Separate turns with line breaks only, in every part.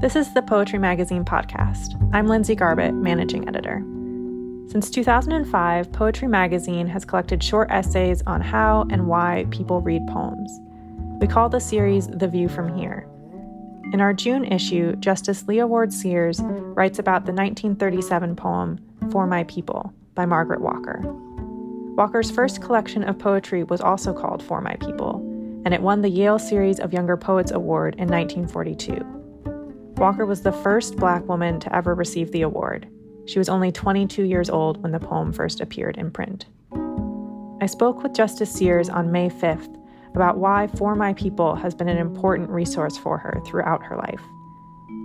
This is the Poetry Magazine podcast. I'm Lindsay Garbutt, managing editor. Since 2005, Poetry Magazine has collected short essays on how and why people read poems. We call the series The View from Here. In our June issue, Justice Leah Ward Sears writes about the 1937 poem For My People by Margaret Walker. Walker's first collection of poetry was also called For My People, and it won the Yale Series of Younger Poets Award in 1942. Walker was the first black woman to ever receive the award. She was only 22 years old when the poem first appeared in print. I spoke with Justice Sears on May 5th about why For My People has been an important resource for her throughout her life.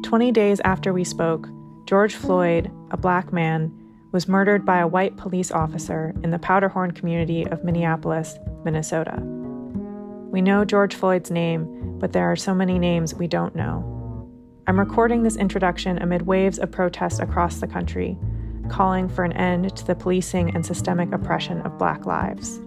20 days after we spoke, George Floyd, a black man, was murdered by a white police officer in the Powderhorn community of Minneapolis, Minnesota. We know George Floyd's name, but there are so many names we don't know. I'm recording this introduction amid waves of protest across the country, calling for an end to the policing and systemic oppression of Black lives.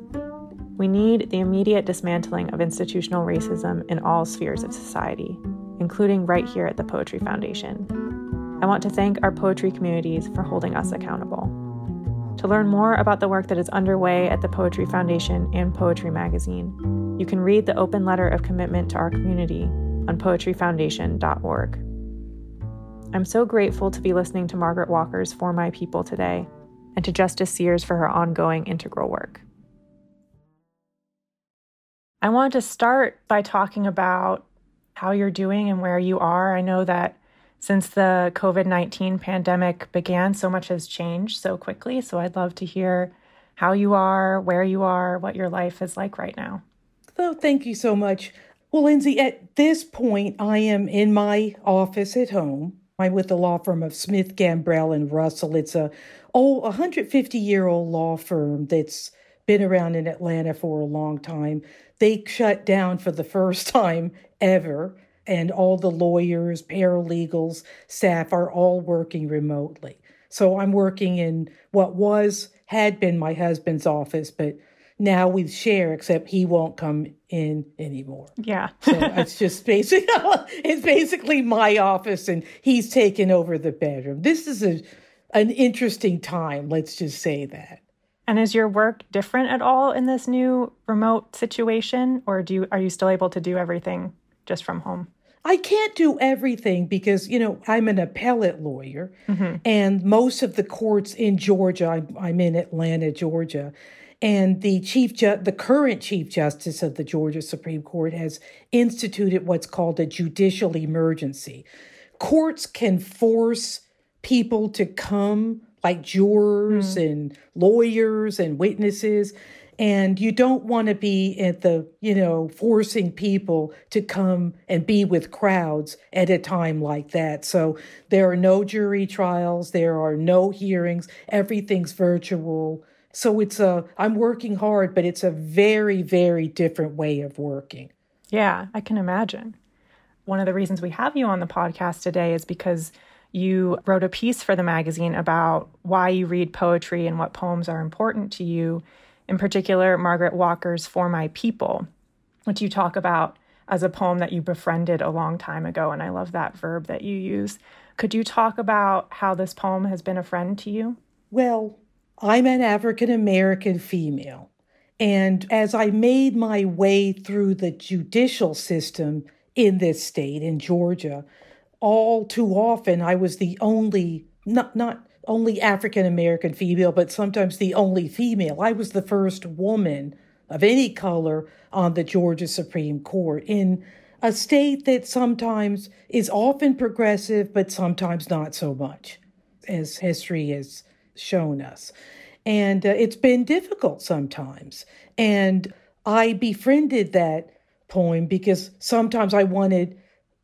We need the immediate dismantling of institutional racism in all spheres of society, including right here at the Poetry Foundation. I want to thank our poetry communities for holding us accountable. To learn more about the work that is underway at the Poetry Foundation and Poetry Magazine, you can read the open letter of commitment to our community on poetryfoundation.org. I'm so grateful to be listening to Margaret Walker's For My People today, and to Justice Sears for her ongoing integral work. I wanted to start by talking about how you're doing and where you are. I know that since the COVID 19 pandemic began, so much has changed so quickly. So I'd love to hear how you are, where you are, what your life is like right now.
So, thank you so much. Well, Lindsay, at this point, I am in my office at home. I'm with the law firm of Smith, Gambrell, and Russell. It's a oh, 150 year old law firm that's been around in Atlanta for a long time. They shut down for the first time ever, and all the lawyers, paralegals, staff are all working remotely. So I'm working in what was had been my husband's office, but now we share, except he won't come in anymore.
Yeah.
so it's just basically it's basically my office and he's taken over the bedroom. This is a an interesting time, let's just say that.
And is your work different at all in this new remote situation or do you are you still able to do everything just from home?
I can't do everything because, you know, I'm an appellate lawyer mm-hmm. and most of the courts in Georgia, I'm, I'm in Atlanta, Georgia, and the chief ju- the current chief justice of the Georgia Supreme Court has instituted what's called a judicial emergency. Courts can force people to come like jurors mm. and lawyers and witnesses. And you don't want to be at the you know forcing people to come and be with crowds at a time like that. So there are no jury trials. There are no hearings. Everything's virtual so it's a, I'm working hard, but it's a very, very different way of working.
Yeah, I can imagine. One of the reasons we have you on the podcast today is because you wrote a piece for the magazine about why you read poetry and what poems are important to you, in particular, Margaret Walker's For My People, which you talk about as a poem that you befriended a long time ago. And I love that verb that you use. Could you talk about how this poem has been a friend to you?
Well, I'm an African American female. And as I made my way through the judicial system in this state, in Georgia, all too often I was the only, not, not only African American female, but sometimes the only female. I was the first woman of any color on the Georgia Supreme Court in a state that sometimes is often progressive, but sometimes not so much, as history has shown us. And uh, it's been difficult sometimes. And I befriended that poem because sometimes I wanted,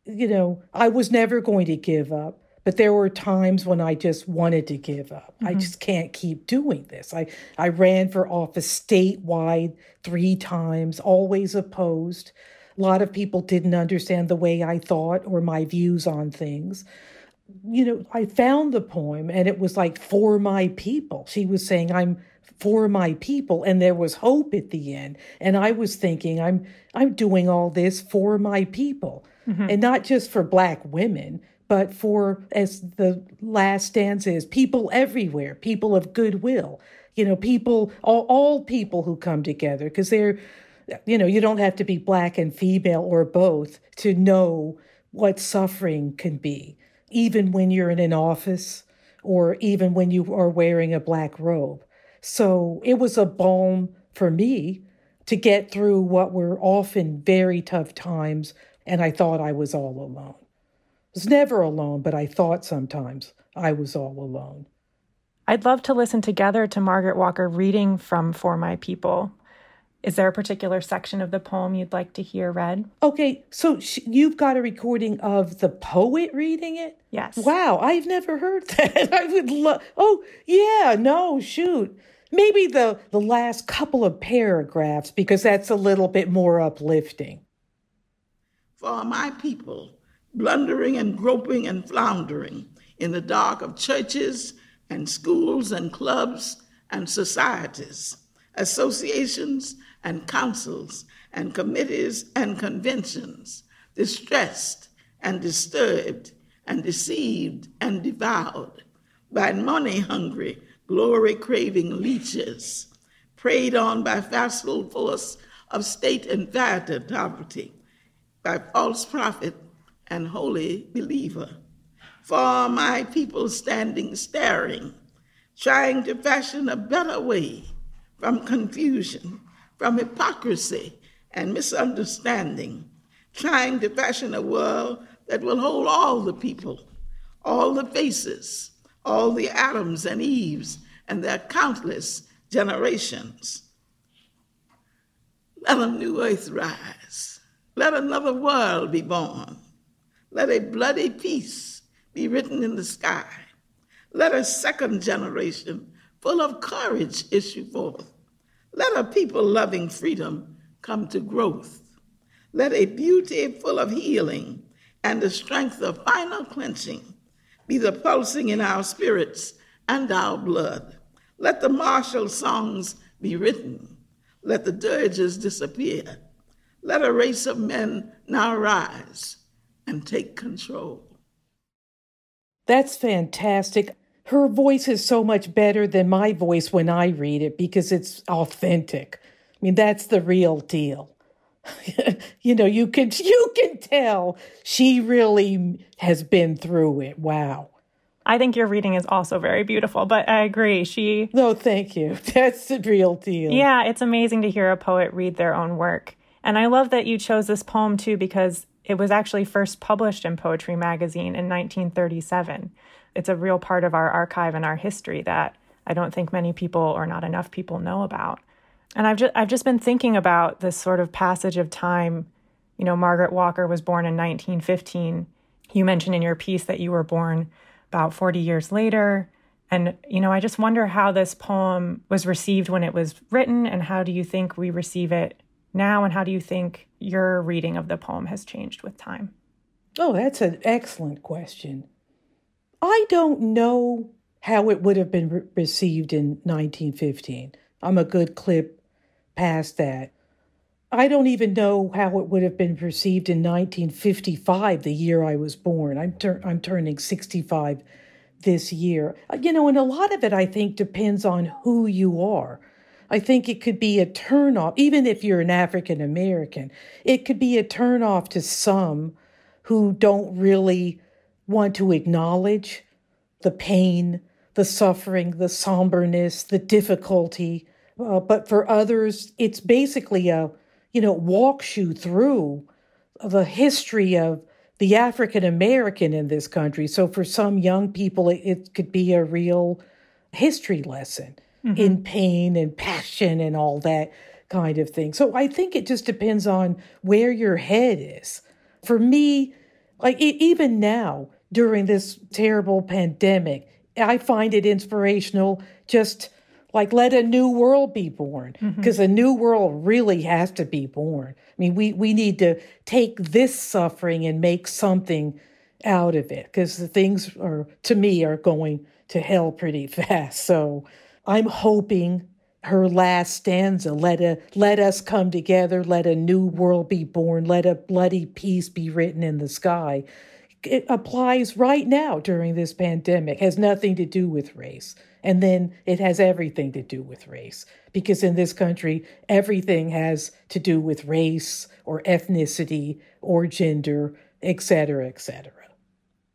you know, I was never going to give up. But there were times when I just wanted to give up. Mm-hmm. I just can't keep doing this. I, I ran for office statewide three times, always opposed. A lot of people didn't understand the way I thought or my views on things you know, I found the poem and it was like for my people. She was saying, I'm for my people. And there was hope at the end. And i was thinking i'm i'm doing all this for my people. Mm-hmm. and not just for black women but for, as the last stanza is, people everywhere, people of goodwill, you know, people, all, all people who come together, because they're, you know, you don't have to be black and female or both to know what suffering can be, even when you're in an office or even when you are wearing a black robe. So it was a balm for me to get through what were often very tough times, and I thought I was all alone. I was never alone, but I thought sometimes I was all alone.
I'd love to listen together to Margaret Walker reading from For My People. Is there a particular section of the poem you'd like to hear read?
Okay, so sh- you've got a recording of the poet reading it?
Yes.
Wow, I've never heard that. I would love. Oh, yeah, no, shoot. Maybe the, the last couple of paragraphs, because that's a little bit more uplifting.
For my people, blundering and groping and floundering in the dark of churches and schools and clubs and societies, associations and councils and committees and conventions, distressed and disturbed and deceived and devoured by money hungry, glory craving leeches, preyed on by facile force of state and poverty, by false prophet and holy believer. For my people standing staring, trying to fashion a better way from confusion from hypocrisy and misunderstanding, trying to fashion a world that will hold all the people, all the faces, all the Adams and Eves, and their countless generations. Let a new earth rise. Let another world be born. Let a bloody peace be written in the sky. Let a second generation full of courage issue forth. Let a people loving freedom come to growth. Let a beauty full of healing and the strength of final cleansing be the pulsing in our spirits and our blood. Let the martial songs be written. Let the dirges disappear. Let a race of men now rise and take control.
That's fantastic her voice is so much better than my voice when I read it because it's authentic. I mean, that's the real deal. you know, you can you can tell she really has been through it. Wow.
I think your reading is also very beautiful, but I agree. She
No, thank you. That's the real deal.
Yeah, it's amazing to hear a poet read their own work. And I love that you chose this poem too because it was actually first published in Poetry Magazine in 1937 it's a real part of our archive and our history that I don't think many people or not enough people know about. And I've just I've just been thinking about this sort of passage of time. You know, Margaret Walker was born in 1915. You mentioned in your piece that you were born about 40 years later. And, you know, I just wonder how this poem was received when it was written, and how do you think we receive it now, and how do you think your reading of the poem has changed with time?
Oh, that's an excellent question. I don't know how it would have been re- received in 1915. I'm a good clip past that. I don't even know how it would have been perceived in 1955, the year I was born. I'm, tur- I'm turning 65 this year. Uh, you know, and a lot of it, I think, depends on who you are. I think it could be a turnoff, even if you're an African American, it could be a turnoff to some who don't really want to acknowledge the pain, the suffering, the somberness, the difficulty. Uh, but for others, it's basically a, you know, walks you through the history of the African American in this country. So for some young people, it, it could be a real history lesson mm-hmm. in pain and passion and all that kind of thing. So I think it just depends on where your head is. For me, like even now, during this terrible pandemic. I find it inspirational just like let a new world be born because mm-hmm. a new world really has to be born. I mean, we, we need to take this suffering and make something out of it because the things are, to me, are going to hell pretty fast. So I'm hoping her last stanza let a let us come together let a new world be born let a bloody peace be written in the sky it applies right now during this pandemic, has nothing to do with race. And then it has everything to do with race because in this country, everything has to do with race or ethnicity or gender, et cetera, et cetera.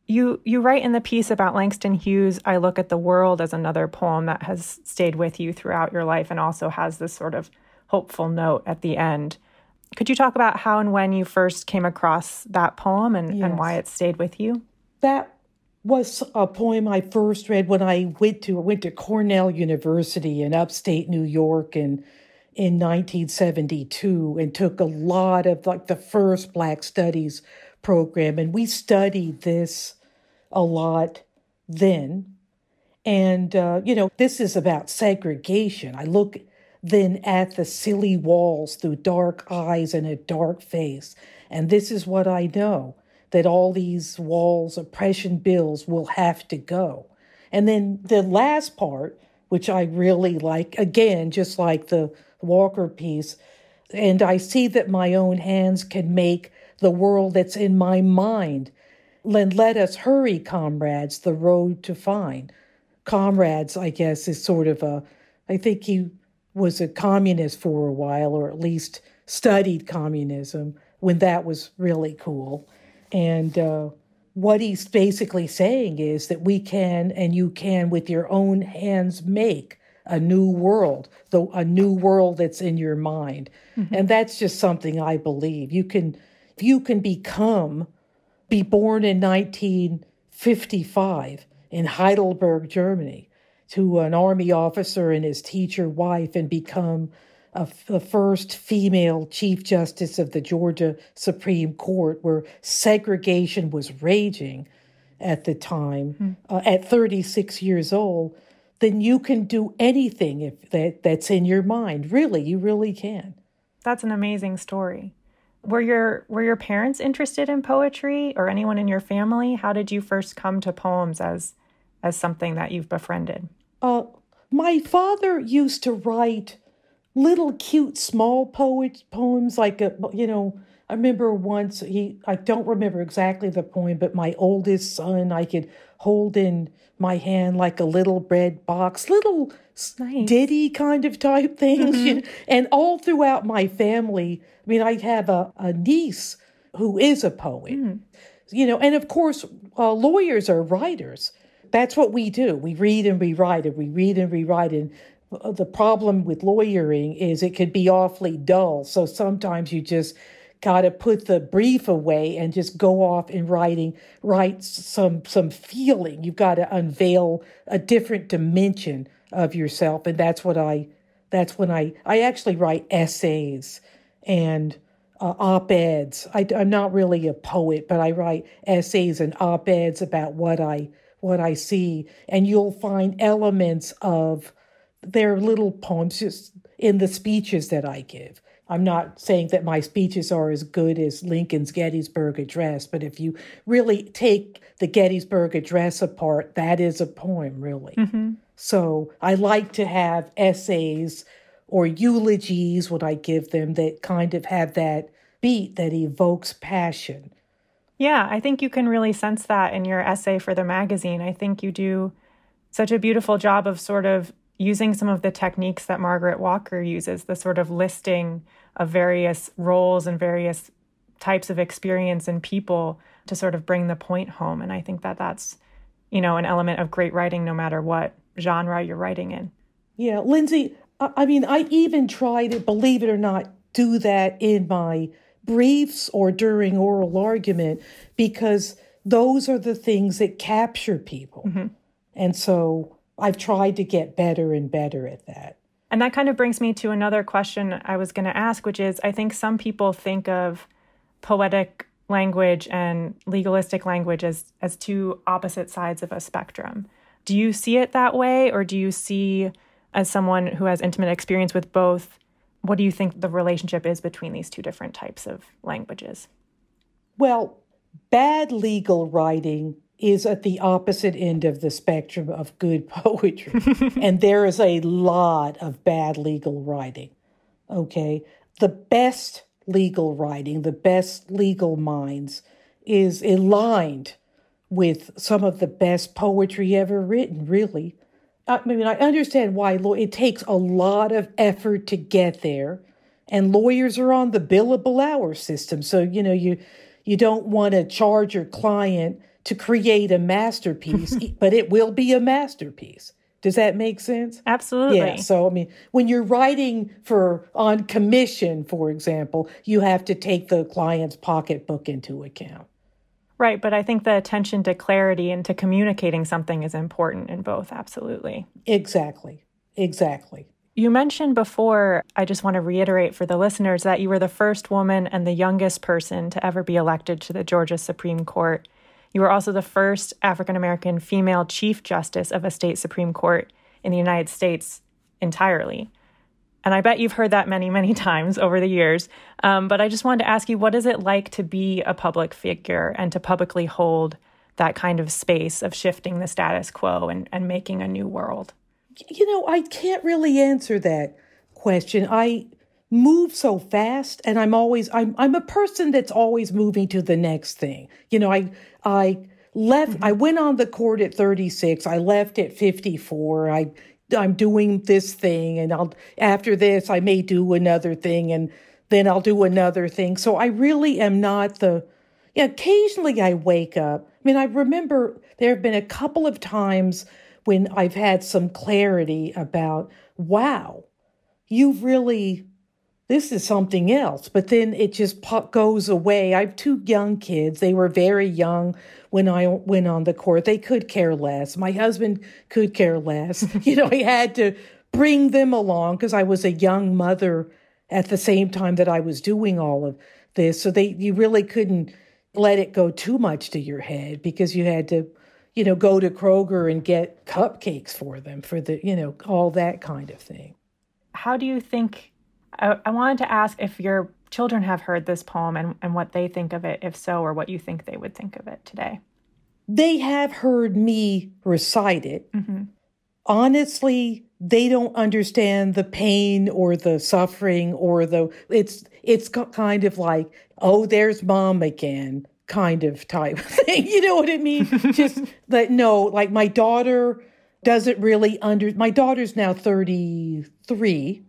You, you write in the piece about Langston Hughes, I Look at the World as another poem that has stayed with you throughout your life and also has this sort of hopeful note at the end. Could you talk about how and when you first came across that poem and, yes. and why it stayed with you?
That was a poem I first read when I went to went to Cornell University in upstate New York and in 1972 and took a lot of like the first Black Studies program and we studied this a lot then. And, uh, you know, this is about segregation. I look then at the silly walls through dark eyes and a dark face. And this is what I know that all these walls, oppression bills will have to go. And then the last part, which I really like, again, just like the Walker piece, and I see that my own hands can make the world that's in my mind then let us hurry, comrades, the road to find. Comrades, I guess, is sort of a, I think he was a communist for a while, or at least studied communism when that was really cool. And uh, what he's basically saying is that we can and you can, with your own hands, make a new world, though a new world that's in your mind. Mm-hmm. And that's just something I believe. You can, if you can become be born in 1955 in Heidelberg, Germany, to an army officer and his teacher wife and become a, the first female Chief Justice of the Georgia Supreme Court, where segregation was raging at the time, mm. uh, at 36 years old, then you can do anything if that, that's in your mind. Really, you really can.
That's an amazing story. Were your were your parents interested in poetry or anyone in your family? How did you first come to poems as as something that you've befriended?
Uh, my father used to write little cute small poet poems like a you know I remember once he I don't remember exactly the poem but my oldest son I could hold in my hand like a little bread box little nice. ditty kind of type things mm-hmm. you know? and all throughout my family I mean, I have a, a niece who is a poet, mm. you know, and of course, uh, lawyers are writers. That's what we do. We read and we write, and we read and we write. And uh, the problem with lawyering is it could be awfully dull. So sometimes you just got to put the brief away and just go off in writing, write some some feeling. You've got to unveil a different dimension of yourself, and that's what I. That's when I I actually write essays and uh, op eds. I, I'm not really a poet, but I write essays and op eds about what I what I see, and you'll find elements of their little poems just in the speeches that I give. I'm not saying that my speeches are as good as Lincoln's Gettysburg Address, but if you really take the Gettysburg Address apart, that is a poem, really. Mm-hmm. So I like to have essays or eulogies would I give them that kind of have that beat that evokes passion.
Yeah, I think you can really sense that in your essay for the magazine. I think you do such a beautiful job of sort of using some of the techniques that Margaret Walker uses, the sort of listing of various roles and various types of experience and people to sort of bring the point home. And I think that that's, you know, an element of great writing no matter what genre you're writing in.
Yeah, Lindsay, I mean, I even try to, believe it or not, do that in my briefs or during oral argument because those are the things that capture people. Mm-hmm. And so I've tried to get better and better at that.
And that kind of brings me to another question I was going to ask, which is I think some people think of poetic language and legalistic language as, as two opposite sides of a spectrum. Do you see it that way, or do you see as someone who has intimate experience with both, what do you think the relationship is between these two different types of languages?
Well, bad legal writing is at the opposite end of the spectrum of good poetry. and there is a lot of bad legal writing. Okay. The best legal writing, the best legal minds is aligned with some of the best poetry ever written, really. I mean, I understand why it takes a lot of effort to get there, and lawyers are on the billable hour system. So, you know, you you don't want to charge your client to create a masterpiece, but it will be a masterpiece. Does that make sense?
Absolutely.
Yeah. So, I mean, when you're writing for on commission, for example, you have to take the client's pocketbook into account.
Right. But I think the attention to clarity and to communicating something is important in both. Absolutely.
Exactly. Exactly.
You mentioned before, I just want to reiterate for the listeners that you were the first woman and the youngest person to ever be elected to the Georgia Supreme Court. You were also the first African American female Chief Justice of a state Supreme Court in the United States entirely. And I bet you've heard that many, many times over the years. Um, but I just wanted to ask you what is it like to be a public figure and to publicly hold that kind of space of shifting the status quo and, and making a new world?
You know, I can't really answer that question. I move so fast and I'm always I'm I'm a person that's always moving to the next thing. You know, I I left mm-hmm. I went on the court at 36. I left at 54. I I'm doing this thing and I'll after this I may do another thing and then I'll do another thing. So I really am not the yeah, occasionally I wake up. I mean, I remember there have been a couple of times when I've had some clarity about, wow, you've really this is something else. But then it just goes away. I have two young kids. They were very young when I went on the court. They could care less. My husband could care less. you know, I had to bring them along because I was a young mother at the same time that I was doing all of this. So they, you really couldn't let it go too much to your head because you had to, you know, go to Kroger and get cupcakes for them for the, you know, all that kind of thing.
How do you think I, I wanted to ask if your children have heard this poem and, and what they think of it, if so, or what you think they would think of it today.
They have heard me recite it. Mm-hmm. Honestly, they don't understand the pain or the suffering or the it's it's kind of like oh there's mom again kind of type thing you know what i mean just that no like my daughter doesn't really under my daughter's now 33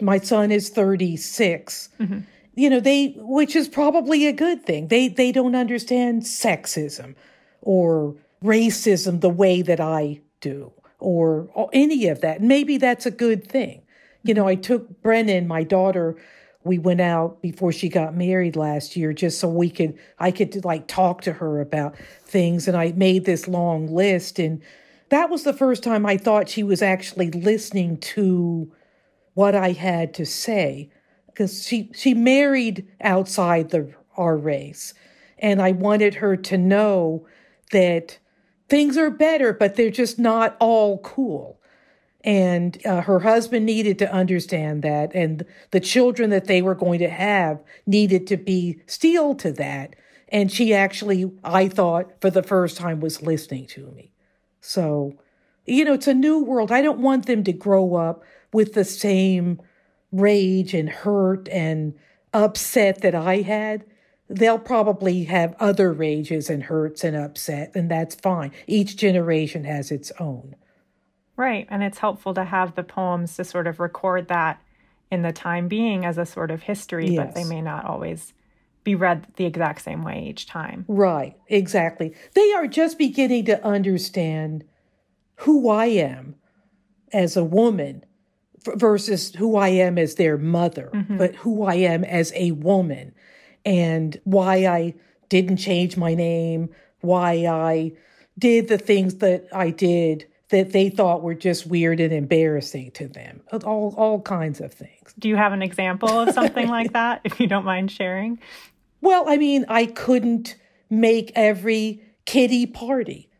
my son is 36 mm-hmm. you know they which is probably a good thing. They they don't understand sexism or racism the way that i do or, or any of that. Maybe that's a good thing. You know i took brennan my daughter we went out before she got married last year just so we could i could like talk to her about things and i made this long list and that was the first time i thought she was actually listening to what I had to say because she she married outside the our race and I wanted her to know that things are better but they're just not all cool. And uh, her husband needed to understand that and the children that they were going to have needed to be steel to that. And she actually i thought for the first time was listening to me. So you know it's a new world. I don't want them to grow up with the same rage and hurt and upset that I had, they'll probably have other rages and hurts and upset, and that's fine. Each generation has its own.
Right. And it's helpful to have the poems to sort of record that in the time being as a sort of history, yes. but they may not always be read the exact same way each time.
Right. Exactly. They are just beginning to understand who I am as a woman versus who I am as their mother, mm-hmm. but who I am as a woman and why I didn't change my name, why I did the things that I did that they thought were just weird and embarrassing to them. All all kinds of things.
Do you have an example of something like that if you don't mind sharing?
Well, I mean, I couldn't make every kitty party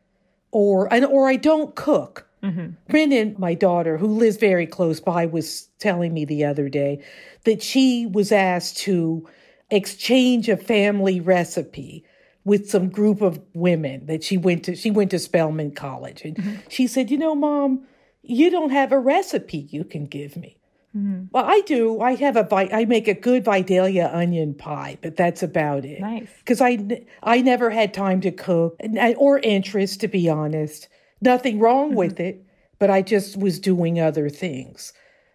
or and or I don't cook Mm-hmm. Brennan, my daughter, who lives very close by, was telling me the other day that she was asked to exchange a family recipe with some group of women that she went to she went to Spelman College and mm-hmm. she said, "You know, mom, you don't have a recipe you can give me." Mm-hmm. Well, I do. I have a I make a good Vidalia onion pie, but that's about it.
Nice.
Because I I never had time to cook or interest, to be honest. Nothing wrong mm-hmm. with it, but I just was doing other things.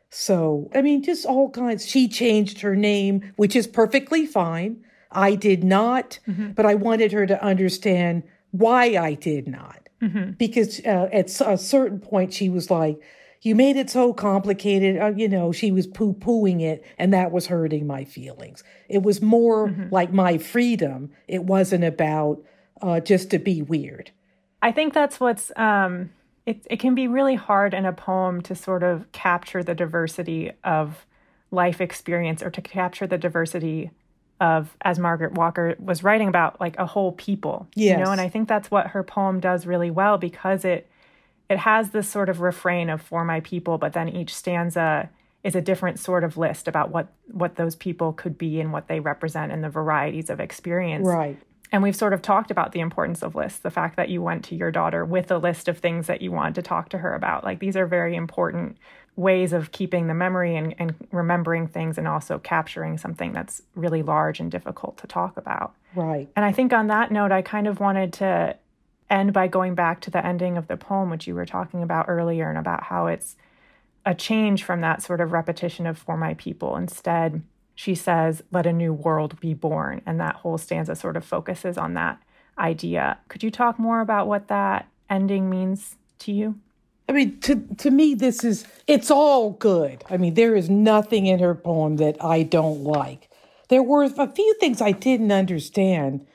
So I mean, just all kinds. She changed her name, which is perfectly fine. I did not, mm-hmm. but I wanted her to understand why I did not. Mm-hmm. Because uh, at a certain point, she was like, You made it so complicated. Uh, you know, she was poo pooing it, and that was hurting my feelings. It was more mm-hmm. like my freedom. It wasn't about uh, just to be weird.
I think that's what's. Um, it, it can be really hard in a poem to sort of capture the diversity of life experience or to capture the diversity of as Margaret Walker was writing about like a whole people.
Yes.
You know, and I think that's what her poem does really well because it it has this sort of refrain of for my people, but then each stanza is a different sort of list about what what those people could be and what they represent and the varieties of experience.
Right.
And we've sort of talked about the importance of lists, the fact that you went to your daughter with a list of things that you wanted to talk to her about. Like these are very important ways of keeping the memory and, and remembering things and also capturing something that's really large and difficult to talk about.
Right.
And I think on that note, I kind of wanted to end by going back to the ending of the poem, which you were talking about earlier, and about how it's a change from that sort of repetition of for my people. Instead, she says, let a new world be born. And that whole stanza sort of focuses on that idea. Could you talk more about what that ending means to you?
I mean, to to me, this is it's all good. I mean, there is nothing in her poem that I don't like. There were a few things I didn't understand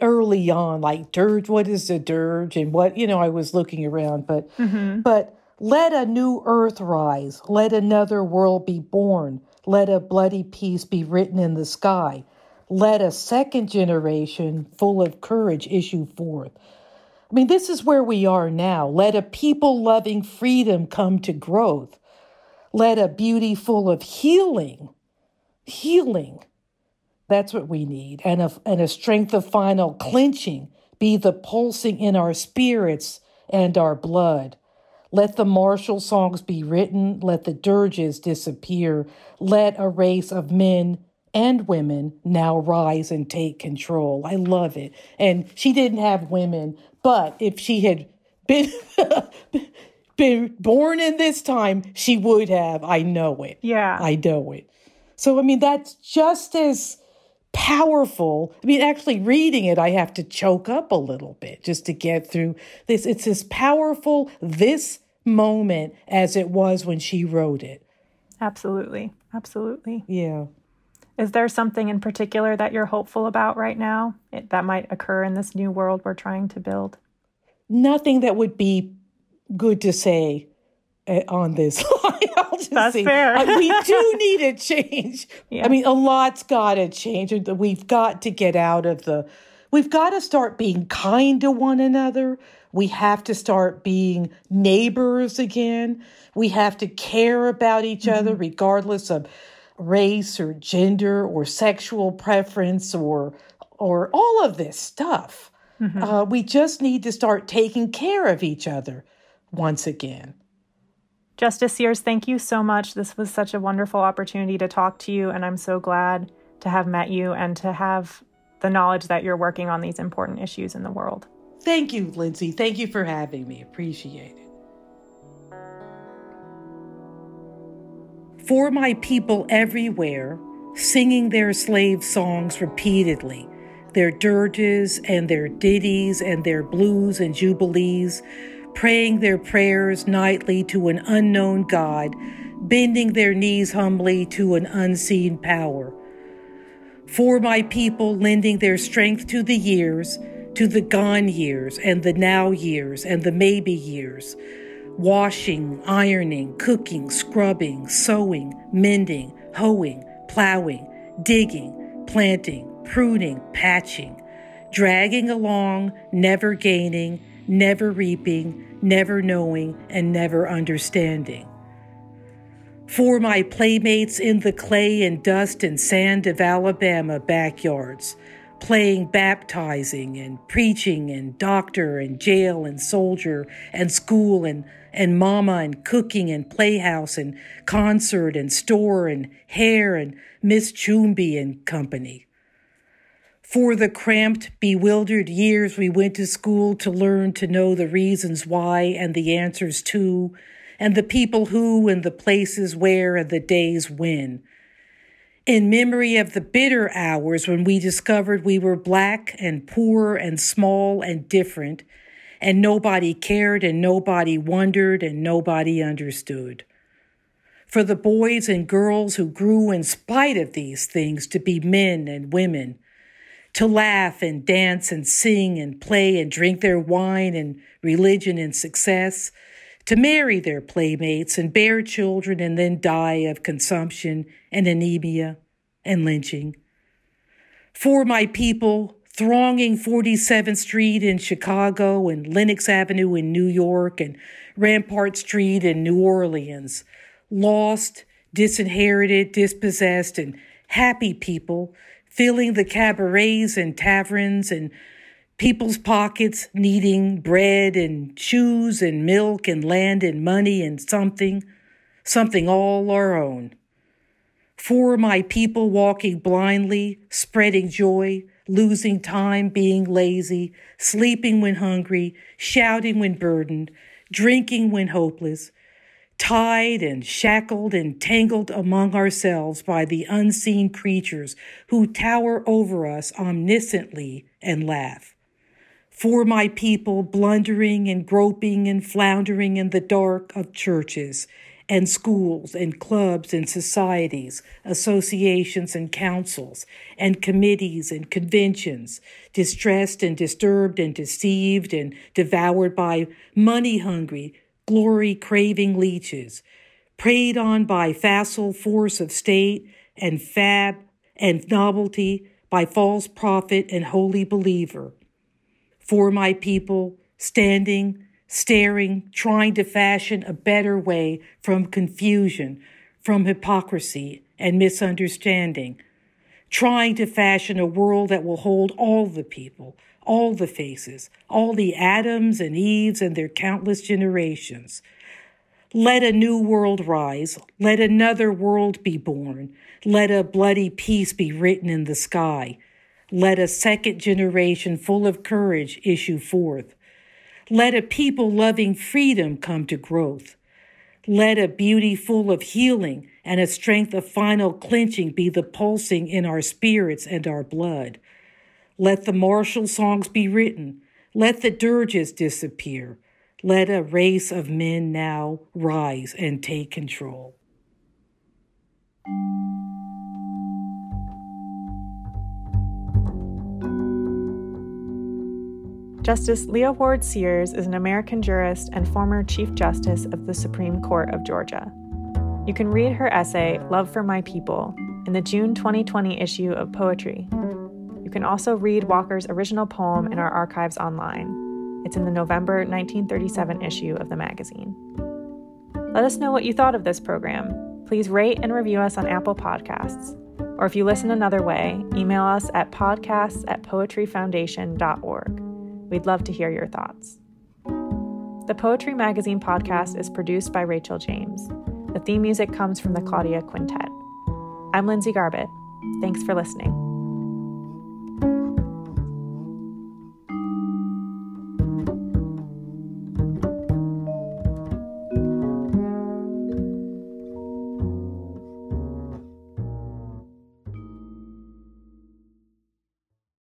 early on, like dirge. What is a dirge? And what you know, I was looking around, but mm-hmm. but let a new earth rise. Let another world be born. Let a bloody peace be written in the sky. Let a second generation full of courage issue forth. I mean, this is where we are now. Let a people loving freedom come to growth. Let a beauty full of healing, healing. That's what we need. And a, and a strength of final clinching be the pulsing in our spirits and our blood. Let the martial songs be written. Let the dirges disappear. Let a race of men and women now rise and take control. I love it. And she didn't have women, but if she had been been born in this time, she would have. I know it.
Yeah.
I know it. So I mean that's just as powerful. I mean actually reading it I have to choke up a little bit just to get through this. It's as powerful this moment as it was when she wrote it.
Absolutely. Absolutely.
Yeah.
Is there something in particular that you're hopeful about right now that might occur in this new world we're trying to build?
Nothing that would be good to say uh, on this line.
That's say, fair.
uh, we do need a change. Yeah. I mean, a lot's got to change. We've got to get out of the. We've got to start being kind to one another. We have to start being neighbors again. We have to care about each mm-hmm. other, regardless of race or gender or sexual preference or or all of this stuff. Mm-hmm. Uh, we just need to start taking care of each other once again.
Justice Sears, thank you so much. This was such a wonderful opportunity to talk to you, and I'm so glad to have met you and to have the knowledge that you're working on these important issues in the world.
Thank you, Lindsay. Thank you for having me. Appreciate it. for my people everywhere, singing their slave songs repeatedly, their dirges and their ditties and their blues and jubilees, praying their prayers nightly to an unknown God, bending their knees humbly to an unseen power. For my people, lending their strength to the years, to the gone years and the now years and the maybe years washing, ironing, cooking, scrubbing, sewing, mending, hoeing, plowing, digging, planting, pruning, patching, dragging along, never gaining, never reaping, never knowing, and never understanding. For my playmates in the clay and dust and sand of Alabama backyards, playing baptizing and preaching and doctor and jail and soldier and school and, and mama and cooking and playhouse and concert and store and hair and Miss Choomby and company. For the cramped, bewildered years we went to school to learn to know the reasons why and the answers to, and the people who and the places where and the days when in memory of the bitter hours when we discovered we were black and poor and small and different, and nobody cared and nobody wondered and nobody understood. For the boys and girls who grew in spite of these things to be men and women, to laugh and dance and sing and play and drink their wine and religion and success, to marry their playmates and bear children and then die of consumption and anemia and lynching. For my people thronging 47th Street in Chicago and Lenox Avenue in New York and Rampart Street in New Orleans, lost, disinherited, dispossessed, and happy people filling the cabarets and taverns and people's pockets needing bread and shoes and milk and land and money and something, something all our own. For my people walking blindly, spreading joy, losing time, being lazy, sleeping when hungry, shouting when burdened, drinking when hopeless, tied and shackled and tangled among ourselves by the unseen creatures who tower over us omnisciently and laugh. For my people blundering and groping and floundering in the dark of churches and schools and clubs and societies, associations and councils, and committees and conventions, distressed and disturbed and deceived and devoured by money hungry, glory craving leeches, preyed on by facile force of state and fab and novelty, by false prophet and holy believer. For my people, standing, staring, trying to fashion a better way from confusion, from hypocrisy and misunderstanding, trying to fashion a world that will hold all the people, all the faces, all the Adams and Eves and their countless generations. Let a new world rise. Let another world be born. Let a bloody peace be written in the sky. Let a second generation full of courage issue forth. Let a people loving freedom come to growth. Let a beauty full of healing and a strength of final clinching be the pulsing in our spirits and our blood. Let the martial songs be written. Let the dirges disappear. Let a race of men now rise and take control.
Justice Leah Ward Sears is an American jurist and former Chief Justice of the Supreme Court of Georgia. You can read her essay, Love for My People, in the June 2020 issue of Poetry. You can also read Walker's original poem in our archives online. It's in the November 1937 issue of the magazine. Let us know what you thought of this program. Please rate and review us on Apple Podcasts. Or if you listen another way, email us at podcasts at poetryfoundation.org. We'd love to hear your thoughts. The Poetry Magazine podcast is produced by Rachel James. The theme music comes from the Claudia Quintet. I'm Lindsay Garbutt. Thanks for listening.